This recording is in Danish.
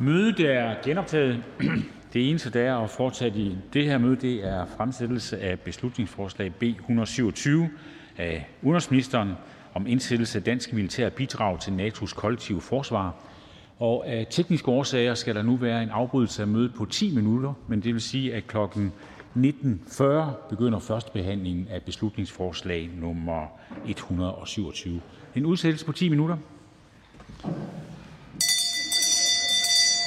Mødet er genoptaget. Det eneste, der er at foretage i det her møde, er fremsættelse af beslutningsforslag B 127 af udenrigsministeren om indsættelse af danske militære bidrag til NATO's kollektive forsvar. Og af tekniske årsager skal der nu være en afbrydelse af mødet på 10 minutter, men det vil sige, at kl. 19.40 begynder førstebehandlingen af beslutningsforslag nummer 127. En udsættelse på 10 minutter.